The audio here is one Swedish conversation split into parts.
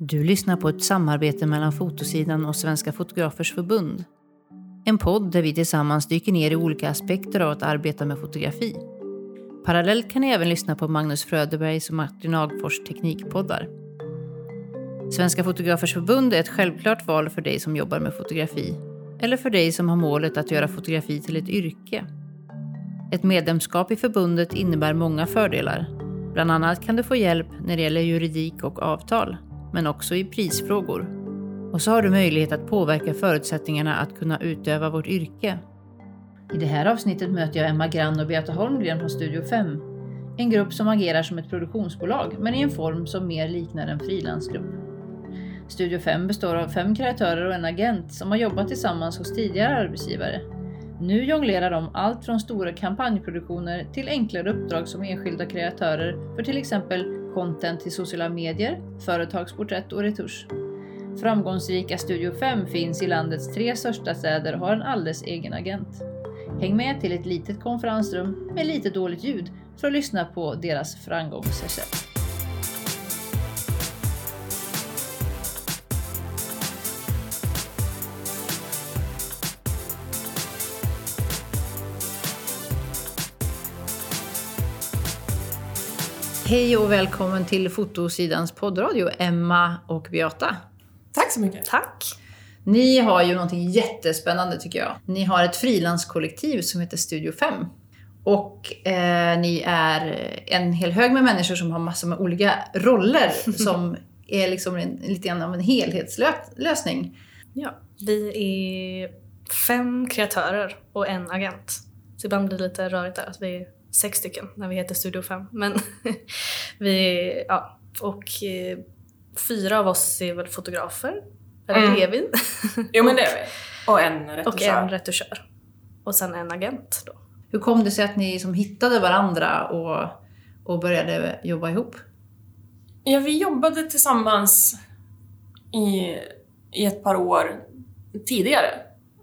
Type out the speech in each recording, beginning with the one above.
Du lyssnar på ett samarbete mellan Fotosidan och Svenska Fotografers Förbund. En podd där vi tillsammans dyker ner i olika aspekter av att arbeta med fotografi. Parallellt kan ni även lyssna på Magnus Fröderbergs och Martin Agfors teknikpoddar. Svenska Fotografers Förbund är ett självklart val för dig som jobbar med fotografi eller för dig som har målet att göra fotografi till ett yrke. Ett medlemskap i förbundet innebär många fördelar. Bland annat kan du få hjälp när det gäller juridik och avtal, men också i prisfrågor. Och så har du möjlighet att påverka förutsättningarna att kunna utöva vårt yrke. I det här avsnittet möter jag Emma Grann och Beata Holmgren från Studio 5. En grupp som agerar som ett produktionsbolag, men i en form som mer liknar en frilansgrupp. Studio 5 består av fem kreatörer och en agent som har jobbat tillsammans hos tidigare arbetsgivare. Nu jonglerar de allt från stora kampanjproduktioner till enklare uppdrag som enskilda kreatörer för till exempel content till sociala medier, företagsporträtt och retusch. Framgångsrika Studio 5 finns i landets tre största städer och har en alldeles egen agent. Häng med till ett litet konferensrum med lite dåligt ljud för att lyssna på deras framgångsrecept. Hej och välkommen till Fotosidans poddradio, Emma och Beata. Tack så mycket. Tack. Ni har ju någonting jättespännande tycker jag. Ni har ett frilanskollektiv som heter Studio 5. Och eh, ni är en hel hög med människor som har massor med olika roller som är liksom en, lite grann av en helhetslösning. Ja, vi är fem kreatörer och en agent. Så ibland blir det lite rörigt där att vi sex stycken när vi heter Studio 5. Men vi, ja, och eh, fyra av oss är väl fotografer. Eller Mm. är vi? Jo men det är vi. Och en retuschör. och en retuschör. Och sen en agent då. Hur kom det sig att ni som hittade varandra och, och började jobba ihop? Ja, vi jobbade tillsammans i, i ett par år tidigare.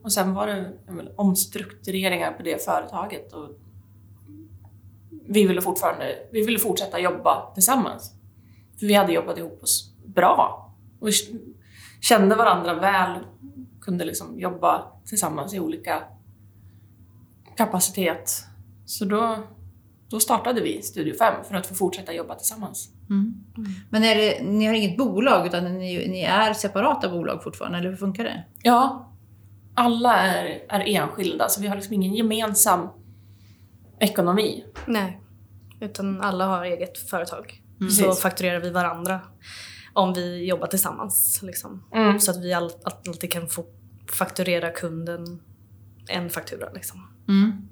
Och sen var det menar, omstruktureringar på det företaget. Och vi ville fortfarande vi ville fortsätta jobba tillsammans. För vi hade jobbat ihop oss bra. Och kände varandra väl. Kunde liksom jobba tillsammans i olika kapacitet. Så då, då startade vi Studio 5 för att få fortsätta jobba tillsammans. Men är det, ni har inget bolag utan ni, ni är separata bolag fortfarande, eller hur funkar det? Ja, alla är, är enskilda, så vi har liksom ingen gemensam ekonomi. Nej. Utan alla har eget företag. Så Precis. fakturerar vi varandra om vi jobbar tillsammans. Liksom. Mm. Så att vi all, alltid kan få fakturera kunden en faktura. Liksom. Mm.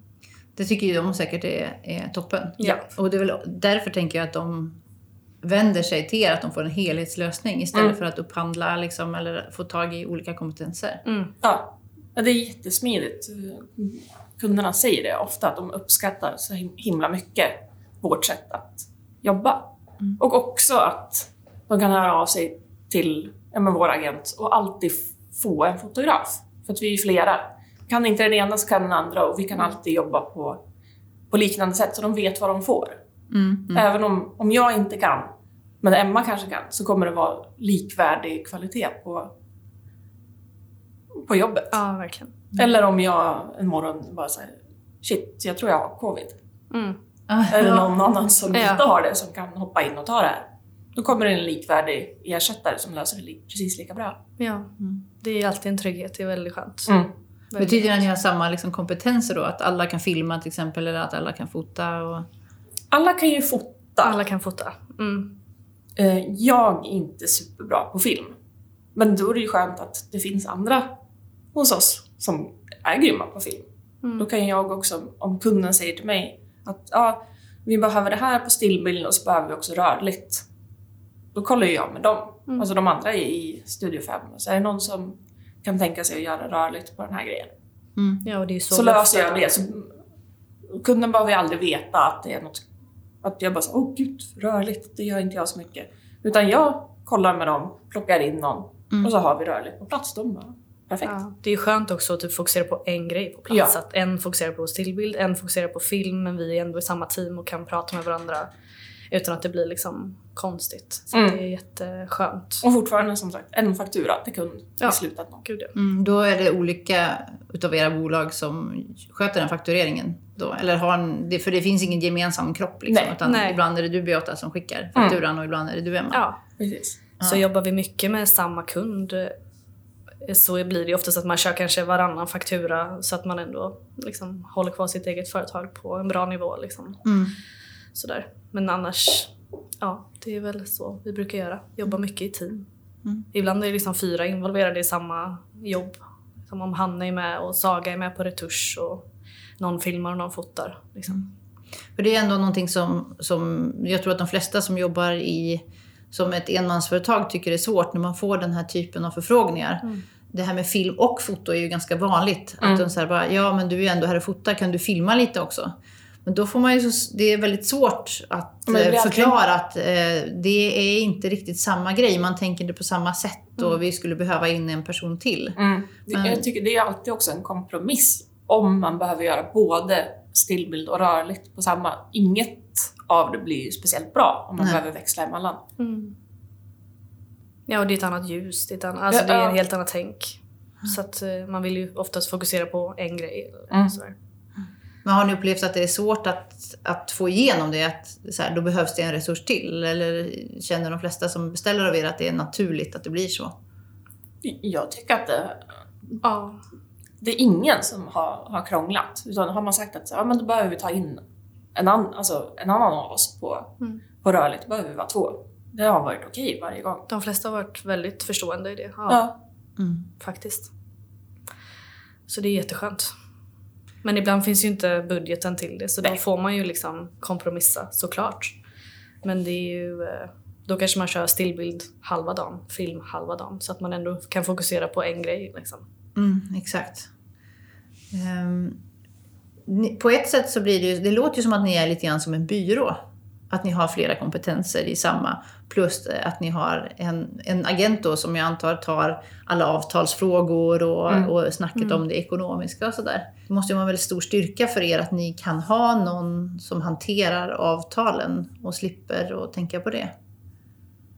Det tycker ju de säkert är, är toppen. Ja. Och det är väl därför tänker jag att de vänder sig till er, att de får en helhetslösning istället Mm. för att upphandla liksom, eller få tag i olika kompetenser. Mm. Ja, ja, det är jättesmidigt. Kunderna säger det ofta, att de uppskattar så him- himla mycket vårt sätt att jobba. Mm. Och också att de kan höra av sig till ja, vår agent och alltid få en fotograf. För att vi är flera. Kan inte den ena så kan den andra och vi kan alltid jobba på, på liknande sätt så de vet vad de får. Mm. Mm. Även om, om jag inte kan, men Emma kanske kan, så kommer det vara likvärdig kvalitet på, på jobbet. Ja, verkligen. Eller om jag en morgon bara säger shit, jag tror jag har covid. Mm. Eller någon annan som Ja. inte har det som kan hoppa in och ta det här. Då kommer det en likvärdig ersättare som löser det li- precis lika bra. Ja, Mm. det är alltid en trygghet. Det är väldigt skönt. Mm. Väldigt Betyder det att ni har samma liksom, kompetenser då? Att alla kan filma till exempel, eller att alla kan fota? Och... Alla kan ju fota. Alla kan fota. Mm. Eh, Jag är inte superbra på film. Men då är det ju skönt att det finns andra hos oss som är grymma på film. Mm. Då kan jag också, om kunden säger till mig att ja, vi behöver det här på stillbilden och så behöver vi också rörligt. Då kollar jag med dem. Mm. Alltså de andra är i Studio 5. Så är det någon som kan tänka sig att göra rörligt på den här grejen. Mm. Ja, och det är ju så, Så, löser jag det. Så kunden behöver ju aldrig veta att det är något... Att jag bara så, åh gud, rörligt, det gör inte jag så mycket. Utan jag kollar med dem, plockar in någon Mm. och så har vi rörligt på plats. De bara, perfekt. Ja, det är ju skönt också att typ fokusera på en grej på plats. Ja. Att en fokuserar på stillbild, en fokuserar på film, men vi är ändå i samma team och kan prata med varandra Utan att det blir liksom konstigt. Så Mm. det är jätteskönt. Och fortfarande som sagt en faktura till kund Ja. i slutändan. Gud ja. Mm, då är det olika utav era bolag som sköter den faktureringen? Då. Eller har en, för det finns ingen gemensam kropp liksom, Nej. utan Nej. ibland är det du Beata som skickar fakturan och ibland är det du Emma? ja. Precis. Så jobbar vi mycket med samma kund så blir det oftast att man kör kanske varannan faktura så att man ändå liksom håller kvar sitt eget företag på en bra nivå. Liksom. Mm. Sådär. Men annars, ja, det är väl så vi brukar göra. Jobba mycket i team. Mm. Ibland är det liksom fyra involverade i samma jobb. Som om Hanna är med och Saga är med på retusch och någon filmar och någon fotar. Liksom. För det är ändå någonting som, som jag tror att de flesta som jobbar i som ett enmansföretag tycker är svårt när man får den här typen av förfrågningar. Mm. Det här med film och foto är ju ganska vanligt. Mm. Att de säger bara, ja men du är ju ändå här och fotar, kan du filma lite också? Men då får man ju, så, det är väldigt svårt att eh, förklara att eh, det är inte riktigt samma grej. Man tänker det på samma sätt och vi skulle behöva in en person till. Mm. Det, Men- Jag tycker det är alltid också en kompromiss om man behöver göra både stillbild och rörligt på samma. Inget av det blir ju speciellt bra om man Nej. behöver växla emellan. Mm. Ja, och det är ett annat ljus. Det är, ett annat, alltså, Ja, det är en helt annat tänk. Så att eh, man vill ju oftast fokusera på en grej. Mm. Men har ni upplevt att det är svårt att, att få igenom det? Att så här, då behövs det en resurs till? Eller känner de flesta som beställer av er att det är naturligt att det blir så? Jag tycker att det, Ja. det är ingen som har, har krånglat. Utan har man sagt att så, ja, men då behöver vi ta in en, an, alltså, en annan av oss på, Mm. på rörligt, då behöver vi vara två. Det har varit okej varje gång. De flesta har varit väldigt förstående i det. Ja, Ja. Mm. faktiskt. Så det är jätteskönt. Men ibland finns ju inte budgeten till det så då Nej. får man ju liksom kompromissa såklart. Men det är ju, eh, då kanske man kör stillbild halva dagen, film halva dagen så att man ändå kan fokusera på en grej. Liksom. Mm, exakt. Ni, på ett sätt så blir det ju, det låter ju som att ni är lite grann som en byrå. Att ni har flera kompetenser i samma. Plus att ni har en, en agent då som jag antar tar alla avtalsfrågor och, Mm. och snacket om det ekonomiska och sådär. Det måste ju vara en väldigt stor styrka för er att ni kan ha någon som hanterar avtalen och slipper att tänka på det.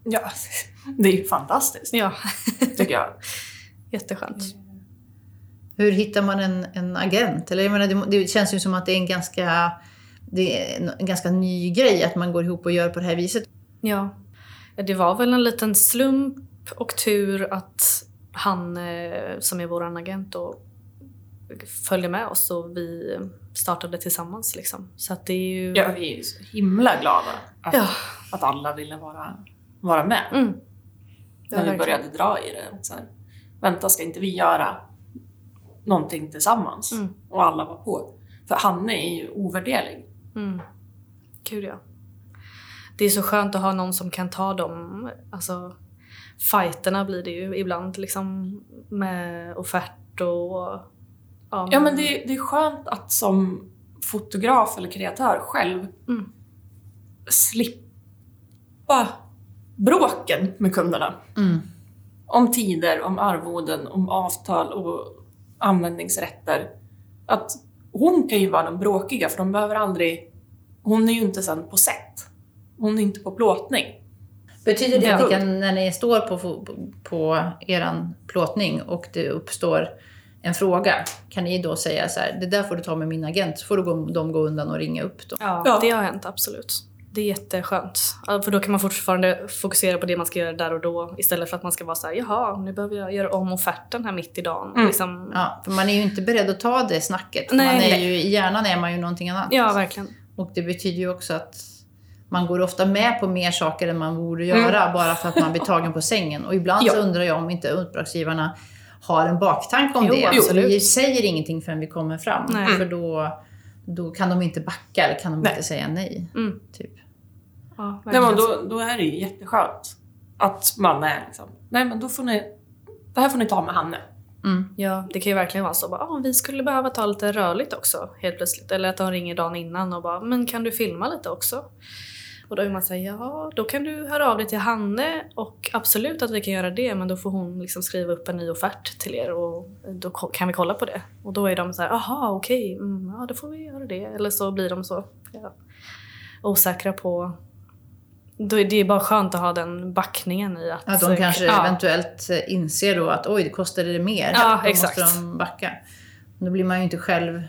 ja, det är ju fantastiskt Ja, tycker jag. jätteskönt. Hur hittar man en, en agent? Eller jag menar, det, det känns ju som att det är en ganska, det är en, ganska ny grej att man går ihop och gör på det här viset. Ja. Det var väl en liten slump och tur att han eh, som är vår agent då följde med oss och vi startade tillsammans. Liksom. Så att det är ju... Ja, vi är ju så himla glada att, Ja. att alla ville vara, vara med. Mm. När vi verkligen. började dra i det. Så här, Vänta, ska inte vi göra någonting tillsammans? Mm. Och alla var på. För Hanne är ju ovärderlig. Mm. Gud ja. Det är så skönt att ha någon som kan ta dem, alltså fighterna blir det ju ibland liksom med offert och... Ja, men det, det är skönt att som fotograf eller kreatör själv Mm. slippa bråken med kunderna. Mm. Om tider, om arvoden, om avtal och användningsrätter. Att hon kan ju vara den bråkiga för de behöver aldrig... Hon är ju inte sen på set. Hon är inte på plåtning. Betyder det att kan, när ni står på, på, på er plåtning och det uppstår en fråga, kan ni då säga så här, det där får du ta med min agent, så får du gå, de gå undan och ringa upp? Ja, Ja. det har hänt absolut. Det är jätteskönt. För då kan man fortfarande fokusera på det man ska göra där och då istället för att man ska vara så här, jaha, nu behöver jag göra om offerten här mitt i dagen. Mm. Liksom, Ja, för man är ju inte beredd att ta det snacket. Nej, man är nej. ju, I hjärnan är man ju någonting annat. ja, verkligen. Och det betyder ju också att man går ofta med på mer saker än man borde göra bara för att man blir tagen på sängen. Och ibland så Mm. Ja. undrar jag om inte uppdragsgivarna har en baktanke om Jo, det. absolut. För vi säger ingenting förrän vi kommer fram. Nej. För då, då kan de inte backa eller kan de Nej. inte säga nej. Mm. Typ. Ja, Nej, men då, då är det ju jätteskönt att man är liksom, nej men då får ni, det här får ni ta med Hanne. Mm. Ja, det kan ju verkligen vara så. Bara, ah, vi skulle behöva ta lite rörligt också helt plötsligt. Eller att de ringer dagen innan och bara, men kan du filma lite också? Och då är man säger ja, då kan du höra av dig till Hanne och absolut att vi kan göra det men då får hon liksom skriva upp en ny offert till er och då kan vi kolla på det. Och då är de så här, aha okej, mm, ja då får vi göra det. Eller så blir de så ja, osäkra på då är det bara skönt att ha den backningen i att... Att de kanske ja. eventuellt eh, inser då att oj, det kostade det mer. Ja, då exakt. måste de backa. Då blir man ju inte själv...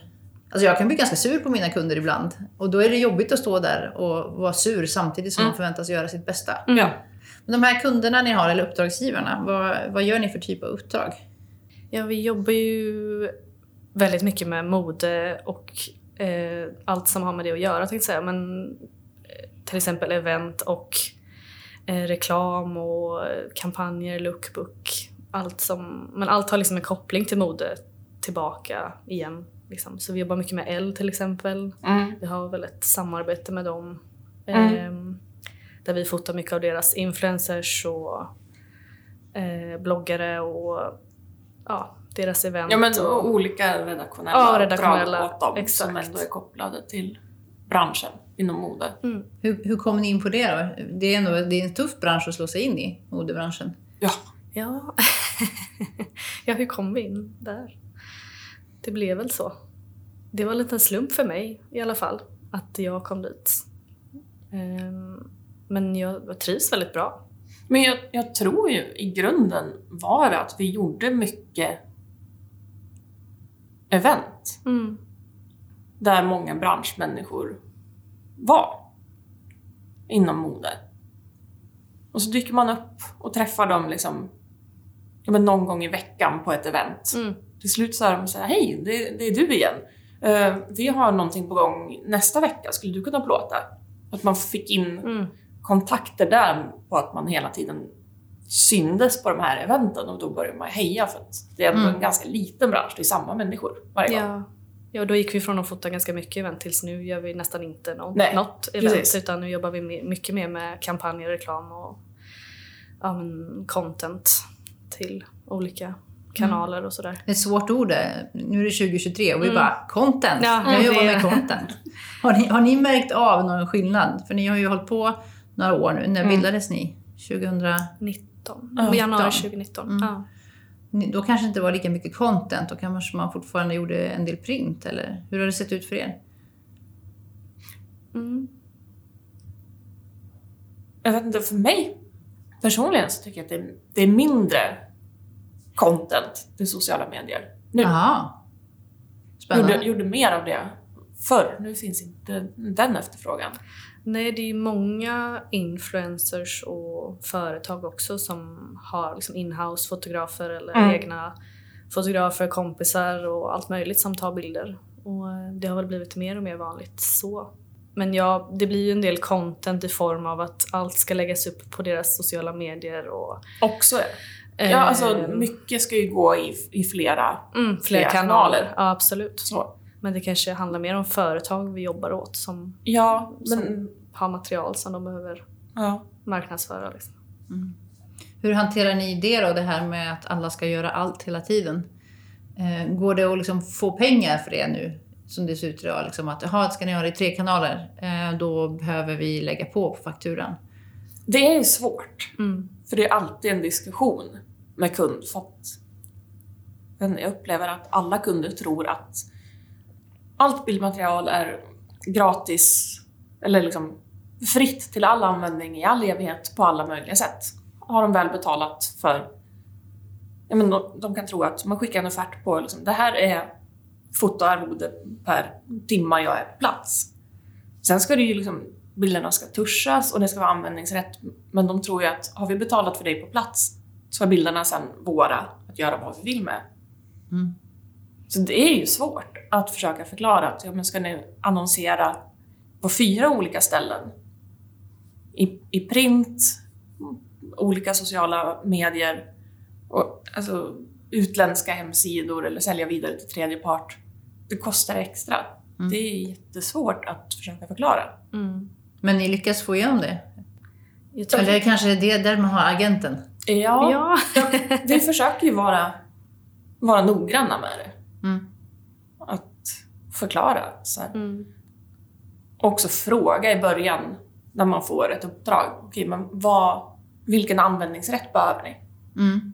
Alltså jag kan bli ganska sur på mina kunder ibland. Och då är det jobbigt att stå där och vara sur samtidigt som Mm. man förväntas göra sitt bästa. Mm. Men de här kunderna ni har, eller uppdragsgivarna, vad, vad gör ni för typ av uppdrag? Ja, vi jobbar ju väldigt mycket med mode och eh, allt som har med det att göra tänkte jag säga. Men till exempel event och eh, reklam och kampanjer, lookbook. Allt som, men allt har liksom en koppling till mode tillbaka igen. Liksom. Så vi jobbar mycket med L till exempel. Mm. Vi har väl ett samarbete med dem. Mm. ehm, där vi fotar mycket av deras influencers och eh, bloggare och ja, deras event. Ja men och, olika redaktionella, Ja, redaktionella, uppdrag åt dem exakt. som ändå är kopplade till branschen inom mode. mm. Hur, hur kom ni in på det då? Det är, ändå, det är en tuff bransch att slå sig in i, modebranschen. Ja, Ja. ja, hur kom vi in där? Det blev väl så. Det var en liten slump för mig i alla fall, att jag kom dit. Ehm, men jag trivs väldigt bra. men jag, jag tror ju i grunden var att vi gjorde mycket event Mm. där många branschmänniskor var inom mode. Och så dyker man upp och träffar dem liksom, ja, men någon gång i veckan på ett event. Mm. Till slut sa de så här, hej, det, det är du igen. Eh, vi har någonting på gång nästa vecka, skulle du kunna plåta? Att man fick in Mm. kontakter där på att man hela tiden syndes på de här eventen och då började man heja för att det är ändå Mm. en ganska liten bransch, det är samma människor varje gång. Ja. Ja, då gick vi från att fota ganska mycket event tills nu gör vi nästan inte nå- Nej, något event. precis. Utan nu jobbar vi mycket mer med kampanjer, reklam och ja, men content till olika kanaler och sådär. Det är ett svårt ord det. Nu är det 2023 och vi Mm. bara content. Ja, jag jobbar med content. Har ni, har ni märkt av någon skillnad? För ni har ju hållit på några år nu. När Mm. bildades ni? 2000? 19. Ja, januari 19. 2019. Mm. Ja. Då kanske inte var lika mycket content. Då kanske man fortfarande gjorde en del print. Eller hur har det sett ut för er? Mm. Jag vet inte, för mig personligen så tycker jag att det är, det är mindre content till sociala medier nu. Jaha. Spännande. Gjorde, gjorde mer av det förr. Nu finns inte den efterfrågan. Nej, det är många influencers och företag också som har liksom inhouse fotografer eller Mm. egna fotografer, kompisar och allt möjligt som tar bilder. Och eh, det har väl blivit mer och mer vanligt så. Men ja, det blir ju en del content i form av att allt ska läggas upp på deras sociala medier och Också. Ja, alltså eh, mycket ska ju gå i, i flera mm, flera flera kanaler. kanaler. Ja, absolut. så. Men det kanske handlar mer om företag vi jobbar åt som Ja, Som- men... har material som de behöver Ja. marknadsföra. Liksom. Hur hanterar ni det då, det här med att alla ska göra allt hela tiden? Eh, går det att liksom få pengar för det nu, som det ser ut idag? Liksom att, jaha, ska ni ha det i tre kanaler? Eh, då behöver vi lägga på på fakturan. Det är ju svårt. Mm. För det är alltid en diskussion med kund. För att men jag upplever att alla kunder tror att allt bildmaterial är gratis eller liksom fritt till all användning i all evighet på alla möjliga sätt. Har de väl betalat för... Ja, men de, de kan tro att man skickar en offert på liksom, det här är fotoarvode per timma jag är på plats. Sen ska det ju liksom, bilderna ska tuschas och det ska vara användningsrätt. Men de tror ju att har vi betalat för dig på plats så är bilderna sen våra att göra vad vi vill med. Mm. Så det är ju svårt att försöka förklara att ja, men ska ni annonsera på fyra olika ställen? I, i print, olika sociala medier, och, alltså utländska hemsidor eller sälja vidare till tredje part. Det kostar extra. Mm. Det är jättesvårt att försöka förklara. Mm. Men ni lyckas få igenom det? Jag tror- Eller kanske det är där man har agenten? Ja, Ja. vi försöker ju vara, vara noggranna med det. Mm. Förklara. Så här. Mm. Och också fråga i början när man får ett uppdrag. Okej, men vad, vilken användningsrätt behöver ni? Mm.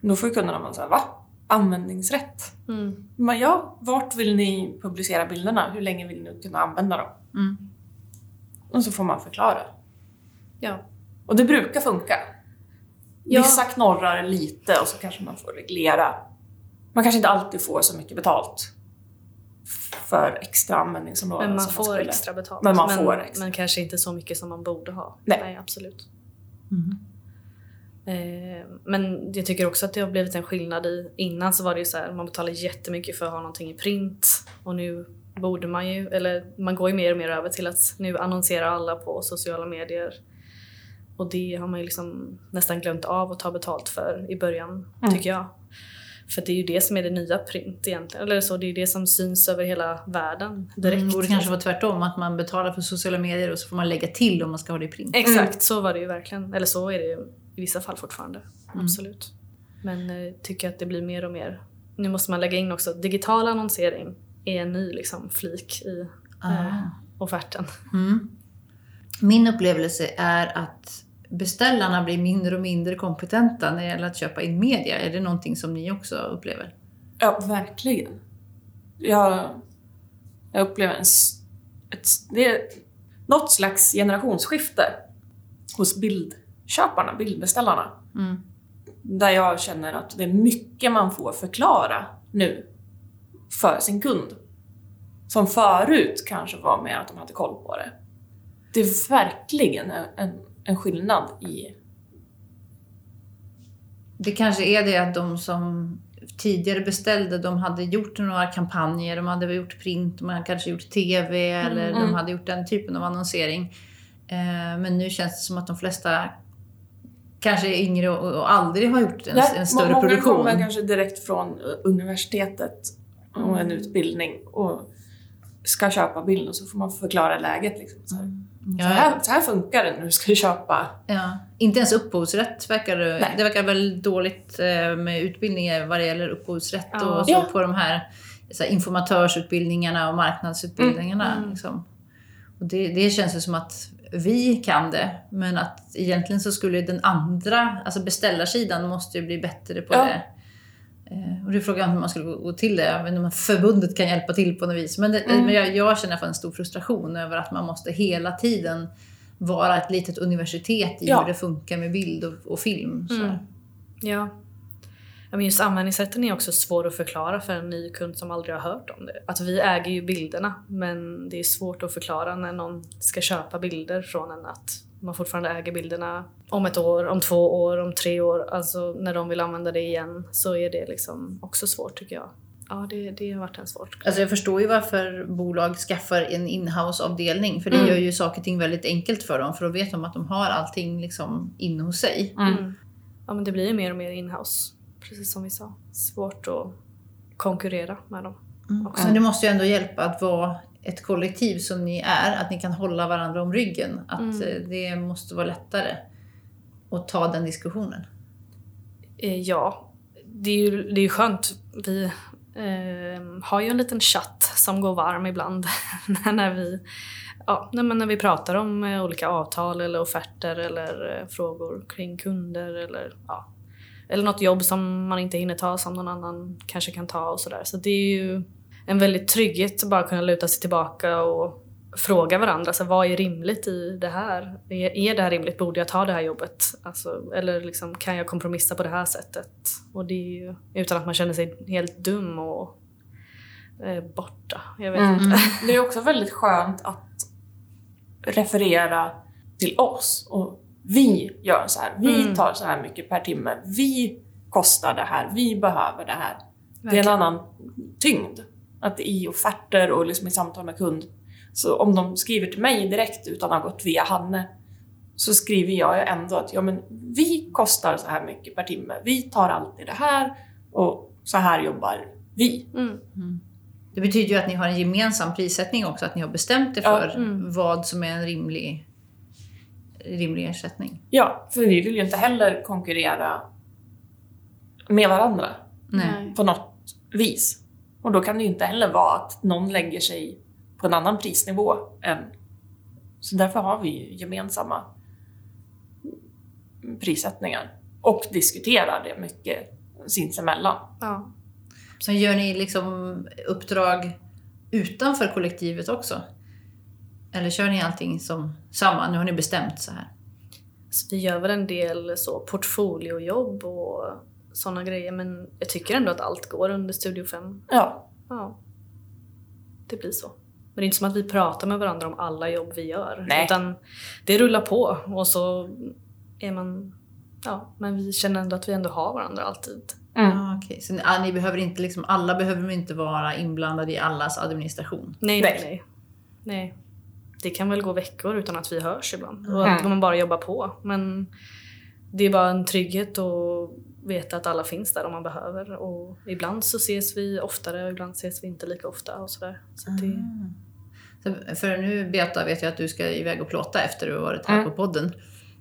Då får ju kunderna vara såhär, va? Användningsrätt? Mm. Men ja, vart vill ni publicera bilderna? Hur länge vill ni kunna använda dem? Mm. Och så får man förklara. Ja. Och det brukar funka. Ja. Vissa knorrar lite och så kanske man får reglera. Man kanske inte alltid får så mycket betalt för extra användningsområden. Men man som får skulle. extra betalt. Men man får extra. Men kanske inte så mycket som man borde ha. Nej. absolut. Mm. Eh, men jag tycker också att det har blivit en skillnad i... Innan så var det ju så här, man betalade jättemycket för att ha någonting i print. Och nu borde man ju, eller man går ju mer och mer över till att nu annonserar alla på sociala medier. Och det har man ju liksom nästan glömt av att ta betalt för i början, Mm. tycker jag. För det är ju det som är det nya print egentligen. Eller så, det är ju det som syns över hela världen direkt. Mm, borde kanske vara tvärtom, att man betalar för sociala medier och så får man lägga till om man ska ha det i print. Exakt, så var det ju verkligen. Eller så är det ju i vissa fall fortfarande. Mm. Absolut. Men eh, tycker att det blir mer och mer. Nu måste man lägga in också digital annonsering är en ny liksom, flik i eh, Ah. offerten. Mm. Min upplevelse är att beställarna blir mindre och mindre kompetenta när det gäller att köpa in media. Är det någonting som ni också upplever? Ja, verkligen. Jag, jag upplever en, ett, det är något slags generationsskifte hos bildköparna, bildbeställarna. Mm. Där jag känner att det är mycket man får förklara nu för sin kund. Som förut kanske var mer att de hade koll på det. Det är verkligen en, en, skillnad i... Det kanske är det att de som tidigare beställde, de hade gjort några kampanjer, de hade gjort print, de hade kanske gjort TV eller de mm. hade gjort den typen av annonsering. Eh, men nu känns det som att de flesta kanske är yngre och, aldrig har gjort en, en större många produktion. kommer kanske direkt från eh, universitetet och en utbildning och ska köpa bild och så får man förklara läget. Liksom. Så, här, så, här, så här funkar det när du ska köpa. Ja, inte ens upphovsrätt verkar det... Nej. Det verkar väl dåligt eh, med utbildningar vad det gäller upphovsrätt Ja. och så Ja. på de här, så här informatörsutbildningarna och marknadsutbildningarna. Mm. Liksom. Och det, det känns ju som att vi kan det, men att egentligen så skulle den andra, alltså beställarsidan måste ju bli bättre på Ja. det. Eh, Och det är frågan hur man skulle gå- till det. Jag vet inte om förbundet kan hjälpa till på något vis. Men, det, Mm. men jag, jag känner en stor frustration över att man måste hela tiden vara ett litet universitet i Ja. hur det funkar med bild och, och film. Mm. Ja. Ja, men just användningssätten är också svår att förklara för en ny kund som aldrig har hört om det. Att vi äger ju bilderna men det är svårt att förklara när någon ska köpa bilder från en att man fortfarande äger bilderna om ett år, om två år, om tre år. Alltså när de vill använda det igen så är det liksom också svårt tycker jag. Ja, det, det har varit en svårt. Alltså jag förstår ju varför bolag skaffar en inhouse-avdelning. För det Mm. gör ju saker och ting väldigt enkelt för dem. För då vet de att de har allting liksom inne hos sig. Mm. Ja, men det blir ju mer och mer inhouse. Precis som vi sa. Svårt att konkurrera med dem. också. Men det måste ju ändå hjälpa att vara ett kollektiv som ni är. Att ni kan hålla varandra om ryggen. Att Mm. eh, det måste vara lättare och ta den diskussionen. Eh, ja, det är ju, det är ju skönt. Vi eh, har ju en liten chatt som går varm ibland när, vi, ja, när, när vi pratar om eh, olika avtal eller offerter eller eh, frågor kring kunder eller, ja, eller något jobb som man inte hinner ta som någon annan kanske kan ta och sådär. Så det är ju en väldigt trygghet att bara kunna luta sig tillbaka och fråga varandra. Så vad är rimligt i det här? Är, är det här rimligt? Borde jag ta det här jobbet? Alltså, eller liksom, kan jag kompromissa på det här sättet? Och det är ju utan att man känner sig helt dum och eh, borta. Jag vet Mm. inte. Det är också väldigt skönt att referera till oss. Och vi gör så här. Vi Mm. tar så här mycket per timme. Vi kostar det här. Vi behöver det här. Det är en Verkligen. annan tyngd. Att i offerter och liksom i samtal med kund. Så om de skriver till mig direkt utan att ha gått via Hanne så skriver jag ändå att ja, men vi kostar så här mycket per timme. Vi tar alltid det här och så här jobbar vi. Mm. Det betyder ju att ni har en gemensam prissättning också. Att ni har bestämt er Ja, för mm. vad som är en rimlig, rimlig ersättning. Ja, för vi vill ju inte heller konkurrera med varandra Nej. på något vis. Och då kan det ju inte heller vara att någon lägger sig på en annan prisnivå än... Så därför har vi gemensamma prissättningar. Och diskuterar det mycket sinsemellan. Ja. Så gör ni liksom uppdrag utanför kollektivet också? Eller kör ni allting som samma? Nu har ni bestämt så här. Så vi gör väl en del så portfoliojobb och sådana grejer men jag tycker ändå att allt går under Studio 5. Ja. Ja. Det blir så. Men det är inte som att vi pratar med varandra om alla jobb vi gör. Nej. Utan det rullar på och så är man... Ja, men vi känner ändå att vi ändå har varandra alltid. Mm. Ja, okej. Så ni, ja, ni behöver inte liksom, alla behöver inte vara inblandade i allas administration? Nej, Nej. nej, nej. nej. Det kan väl gå veckor utan att vi hörs ibland. Och Mm. att man bara jobbar på. Men det är bara en trygghet att veta att alla finns där om man behöver. Och ibland så ses vi oftare och ibland ses vi inte lika ofta och sådär. Så att det, Mm. Så, för nu Beata vet jag att du ska iväg och plåta efter du har varit här Mm. på podden.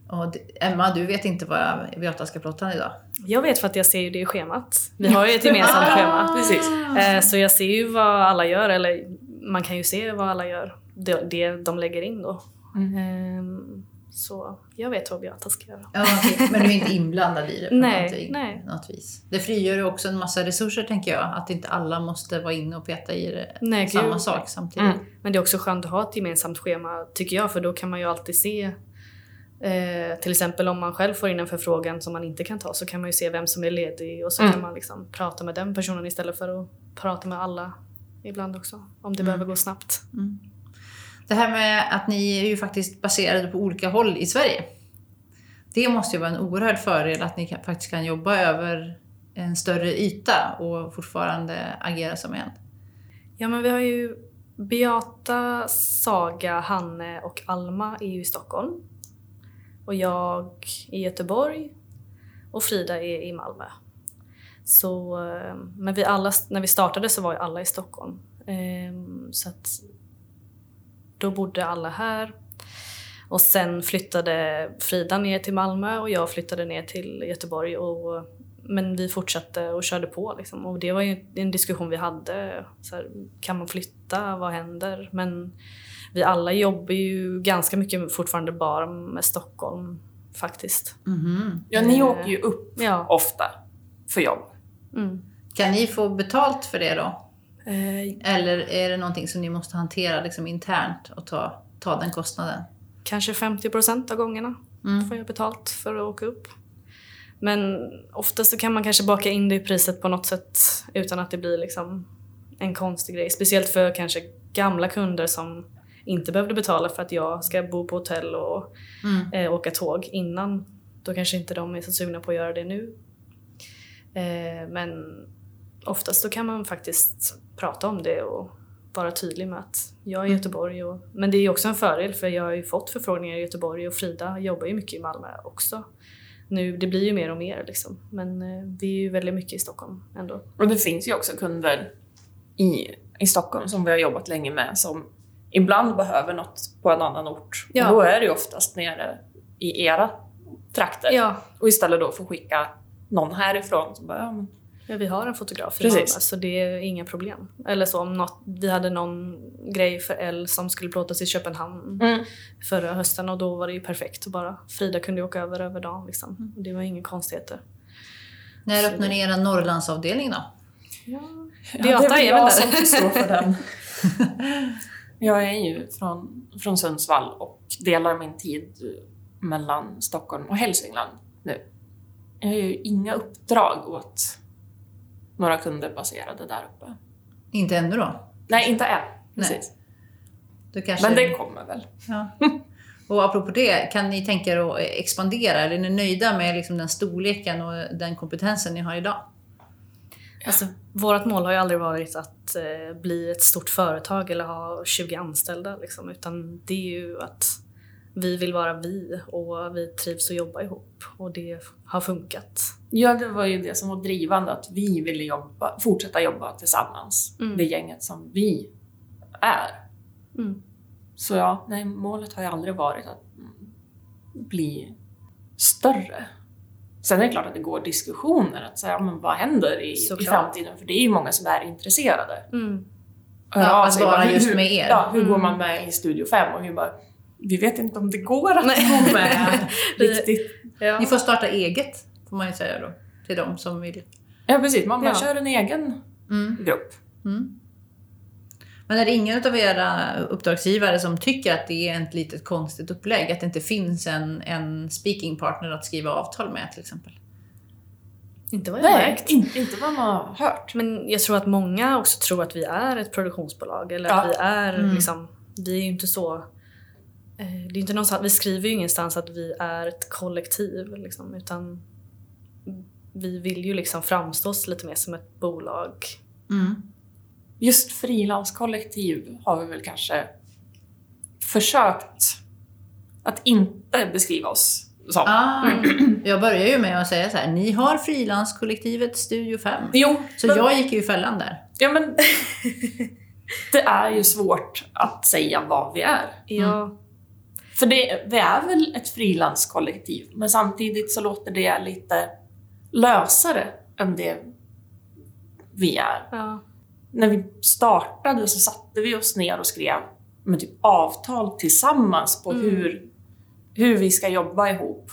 Och Emma, du vet inte vad Beata ska plåta idag? Jag vet för att jag ser ju det i schemat. Vi har ju ett gemensamt schema. Precis. Eh, Så jag ser ju vad alla gör, eller man kan ju se vad alla gör. Det, det de lägger in då. Mm. Så jag vet vad Beata ska göra. Ja. Men du är inte inblandad i det på Nej, nej. något vis? Det frigör också en massa resurser tänker jag. Att inte alla måste vara inne och peta i det, Nej, samma gud. sak samtidigt. Mm. Men det är också skönt att ha ett gemensamt schema tycker jag för då kan man ju alltid se eh, till exempel om man själv får in en förfrågan som man inte kan ta så kan man ju se vem som är ledig och så Mm. kan man liksom prata med den personen istället för att prata med alla ibland också. Om det Mm. behöver gå snabbt. Det här med att ni är ju faktiskt baserade på olika håll i Sverige. Det måste ju vara en oerhörd fördel att ni kan, faktiskt kan jobba över en större yta och fortfarande agera som en. Ja men vi har ju Beata, Saga, Hanne och Alma är ju i Stockholm. Och jag i Göteborg. Och Frida är i Malmö. Så, eh, men vi alla, när vi startade så var ju alla i Stockholm. Ehm, så att då bodde alla här. Och sen flyttade Frida ner till Malmö och jag flyttade ner till Göteborg. Och, men vi fortsatte och körde på. Liksom. Och det var ju en diskussion vi hade. Så här, kan man flytta? Vad händer? Men vi alla jobbar ju ganska mycket fortfarande bara med Stockholm faktiskt. Mhm. Ja, ni Eh, åker ju upp Ja. ofta för jobb. Mm. Kan ni få betalt för det då? Eh, Eller är det någonting som ni måste hantera liksom internt och ta, ta den kostnaden? kanske 50% av gångerna Mm. får jag betalt för att åka upp. Men oftast så kan man kanske baka in det i priset på något sätt utan att det blir liksom en konstig grej. Speciellt för kanske gamla kunder som inte behövde betala för att jag ska bo på hotell och Mm. eh, åka tåg innan. Då kanske inte de är så sugna på att göra det nu. Eh, men oftast då kan man faktiskt prata om det och vara tydlig med att jag är i Göteborg. Och, men det är också en fördel för jag har ju fått förfrågningar i Göteborg och Frida jobbar ju mycket i Malmö också. Nu, det blir ju mer och mer liksom. Men eh, vi är ju väldigt mycket i Stockholm ändå. Och det finns ju också kunder i, i Stockholm som vi har jobbat länge med som ibland behöver något på en annan ort. Ja. Och då är det ju oftast nere i era trakter. Ja, Och istället då få skicka någon härifrån som bara, ja, men, Ja, vi har en fotograf i Precis. Malmö så det är inga problem. Eller så om något, vi hade någon grej för L som skulle plåtas i Köpenhamn mm. förra hösten och då var det ju perfekt. Och bara, Frida kunde ju åka över över dagen liksom. Och Det var inga konstigheter. När öppnar ni er Norrlandsavdelning då? Ja. Ja, Beata det är väl där. jag som får stå för den. jag är ju från, från Sundsvall och delar min tid mellan Stockholm och Hälsingland nu. Jag har ju inga uppdrag åt några kunder baserade där uppe. Inte ännu då? Nej, inte än. Precis. Kanske... Men det kommer väl. Ja. Och apropå det, kan ni tänka er att expandera? Eller är ni nöjda med liksom den storleken och den kompetensen ni har idag? Alltså, vårt mål har ju aldrig varit att eh, bli ett stort företag eller ha 20 anställda. Liksom, utan det är ju att vi vill vara vi och vi trivs att jobba ihop. Och det har funkat. Ja, det var ju det som var drivande, att vi ville jobba, fortsätta jobba tillsammans. Mm. Det gänget som vi är. Mm. Så ja, nej, målet har ju aldrig varit att bli större. Sen är det klart att det går diskussioner, att säga, ja, men vad händer i, i framtiden? För det är ju många som är intresserade. Mm. Ja, av att sig, vara bara, just hur, med er. Ja, hur går Mm. man med i Studio 5? Och vi bara, vi vet inte om det går att Nej. gå med riktigt. Ja. Ni får starta eget, får man ju säga då. Till de som vill. Ja, precis. Man bara Ja. kör en egen Mm. grupp. Mm. Men är det ingen av era uppdragsgivare som tycker att det är ett litet konstigt upplägg? Att det inte finns en, en speaking partner att skriva avtal med till exempel? Inte vad jag Nej, märkt. inte, inte vad man har hört. Men jag tror att många också tror att vi är ett produktionsbolag. Eller Ja. att vi är Mm. liksom, vi är ju inte så... eh, Det är inte någonstans, vi skriver ju ingenstans att vi är ett kollektiv. Liksom, utan vi vill ju liksom framstå lite mer som ett bolag. Mm. Just frilanskollektiv har vi väl kanske försökt att inte beskriva oss som. Ah, jag börjar ju med att säga så här, ni har frilanskollektivet Studio 5. Jo, Så men, jag gick ju i fällan där. ja, men det är ju svårt att säga vad vi är. Ja, För det, vi är väl ett frilanskollektiv, men samtidigt så låter det lite lösare än det vi är. ja. När vi startade så satte vi oss ner och skrev med typ avtal tillsammans på Mm. hur, hur vi ska jobba ihop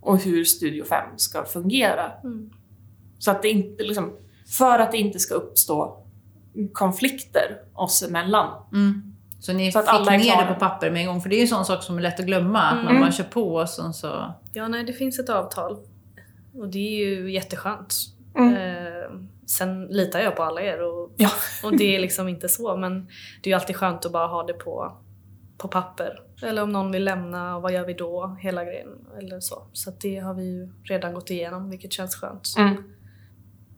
och hur Studio 5 ska fungera. Mm. Så att det inte liksom, för att det inte ska uppstå konflikter oss emellan. Mm. Så ni Så fick ner klara. det på papper med en gång, för det är ju en sån sak som är lätt att glömma. Att man Mm. bara kör på och sen så... ja, nej det finns ett avtal. Och det är ju jätteskönt. Mm. Eh, sen litar jag på alla er och, Ja. och det är liksom inte så men det är ju alltid skönt att bara ha det på, på papper. Eller om någon vill lämna, vad gör vi då? Hela grejen. Eller så. Så att det har vi ju redan gått igenom vilket känns skönt. Mm.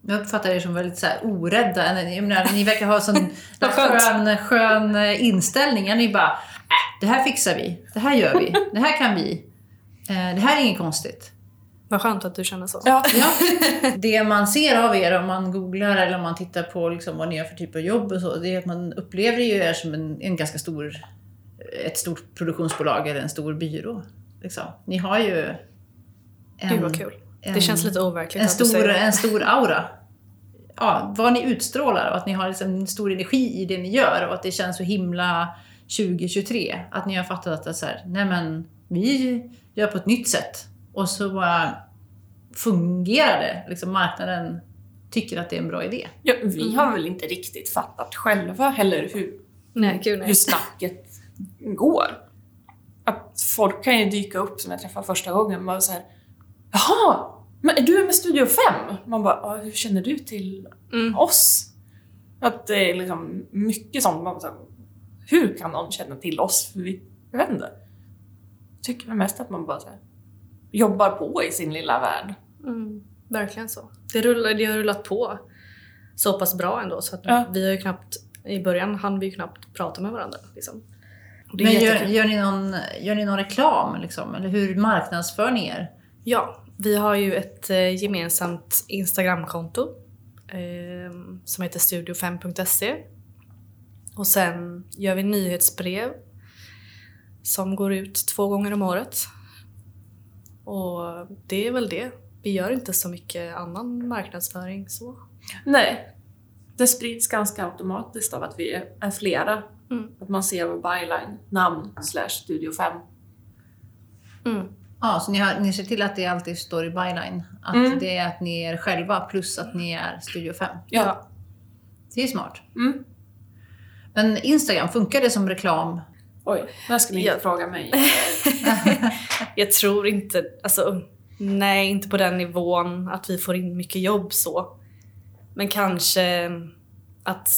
Jag uppfattar er som väldigt så här orädda. Menar, ni verkar ha sån skön, skön eh, inställning. Ni bara, äh, det här fixar vi. Det här gör vi. Det här kan vi. Eh, Det här är inget konstigt. Vad skönt att du känner så. Ja. Ja. Det man ser av er om man googlar eller om man tittar på liksom vad ni gör för typ av jobb och så, det är att man upplever ju er som en, en ganska stor, ett stort produktionsbolag eller en stor byrå. Liksom. Ni har ju en, Gud vad kul. En, Det känns lite overkligt en, att du stor, säger det. en stor aura. Ja, vad ni utstrålar och att ni har liksom en stor energi i det ni gör och att det känns så himla 2023. Att ni har fattat att det är så här, nej men vi gör på ett nytt sätt. Och så bara fungerar det. Liksom marknaden tycker att det är en bra idé. Ja, vi har väl inte riktigt fattat själva heller hur, Nej, gud hur snacket går. Att folk kan ju dyka upp som jag träffade första gången och bara så här Jaha, men är du med Studio 5? Man bara, "Ja, hur känner du till Mm. oss? Att det är liksom mycket sånt. Man bara, hur kan någon känna till oss? För vi, jag vet inte. Jag tycker väl mest att man bara så här, jobbar på i sin lilla värld. Mm, verkligen så. Det, rullar, det har rullat på så pass bra ändå så att Ja. vi har ju knappt, i början hann vi ju knappt prata med varandra. Liksom. Är Men gör, gör, ni någon, gör ni någon reklam? Liksom? Eller hur marknadsför ni er? Ja, vi har ju ett eh, gemensamt Instagramkonto eh, som heter studio5.se. Och sen gör vi nyhetsbrev som går ut två gånger om året. Och det är väl det. Vi gör inte så mycket annan marknadsföring så. Nej. Det sprids ganska automatiskt av att vi är, är flera. Mm. Att man ser vår byline, namn, slash Studio 5. Mm. Ja, så ni, har, ni ser till att det alltid står i byline. Att Mm. det är att ni är själva plus att ni är Studio 5. Ja. Det är smart. Mm. Men Instagram, funkar det som reklam? Oj, det här skulle ni inte fråga mig. Jag tror inte, alltså nej inte på den nivån att vi får in mycket jobb så. Men kanske att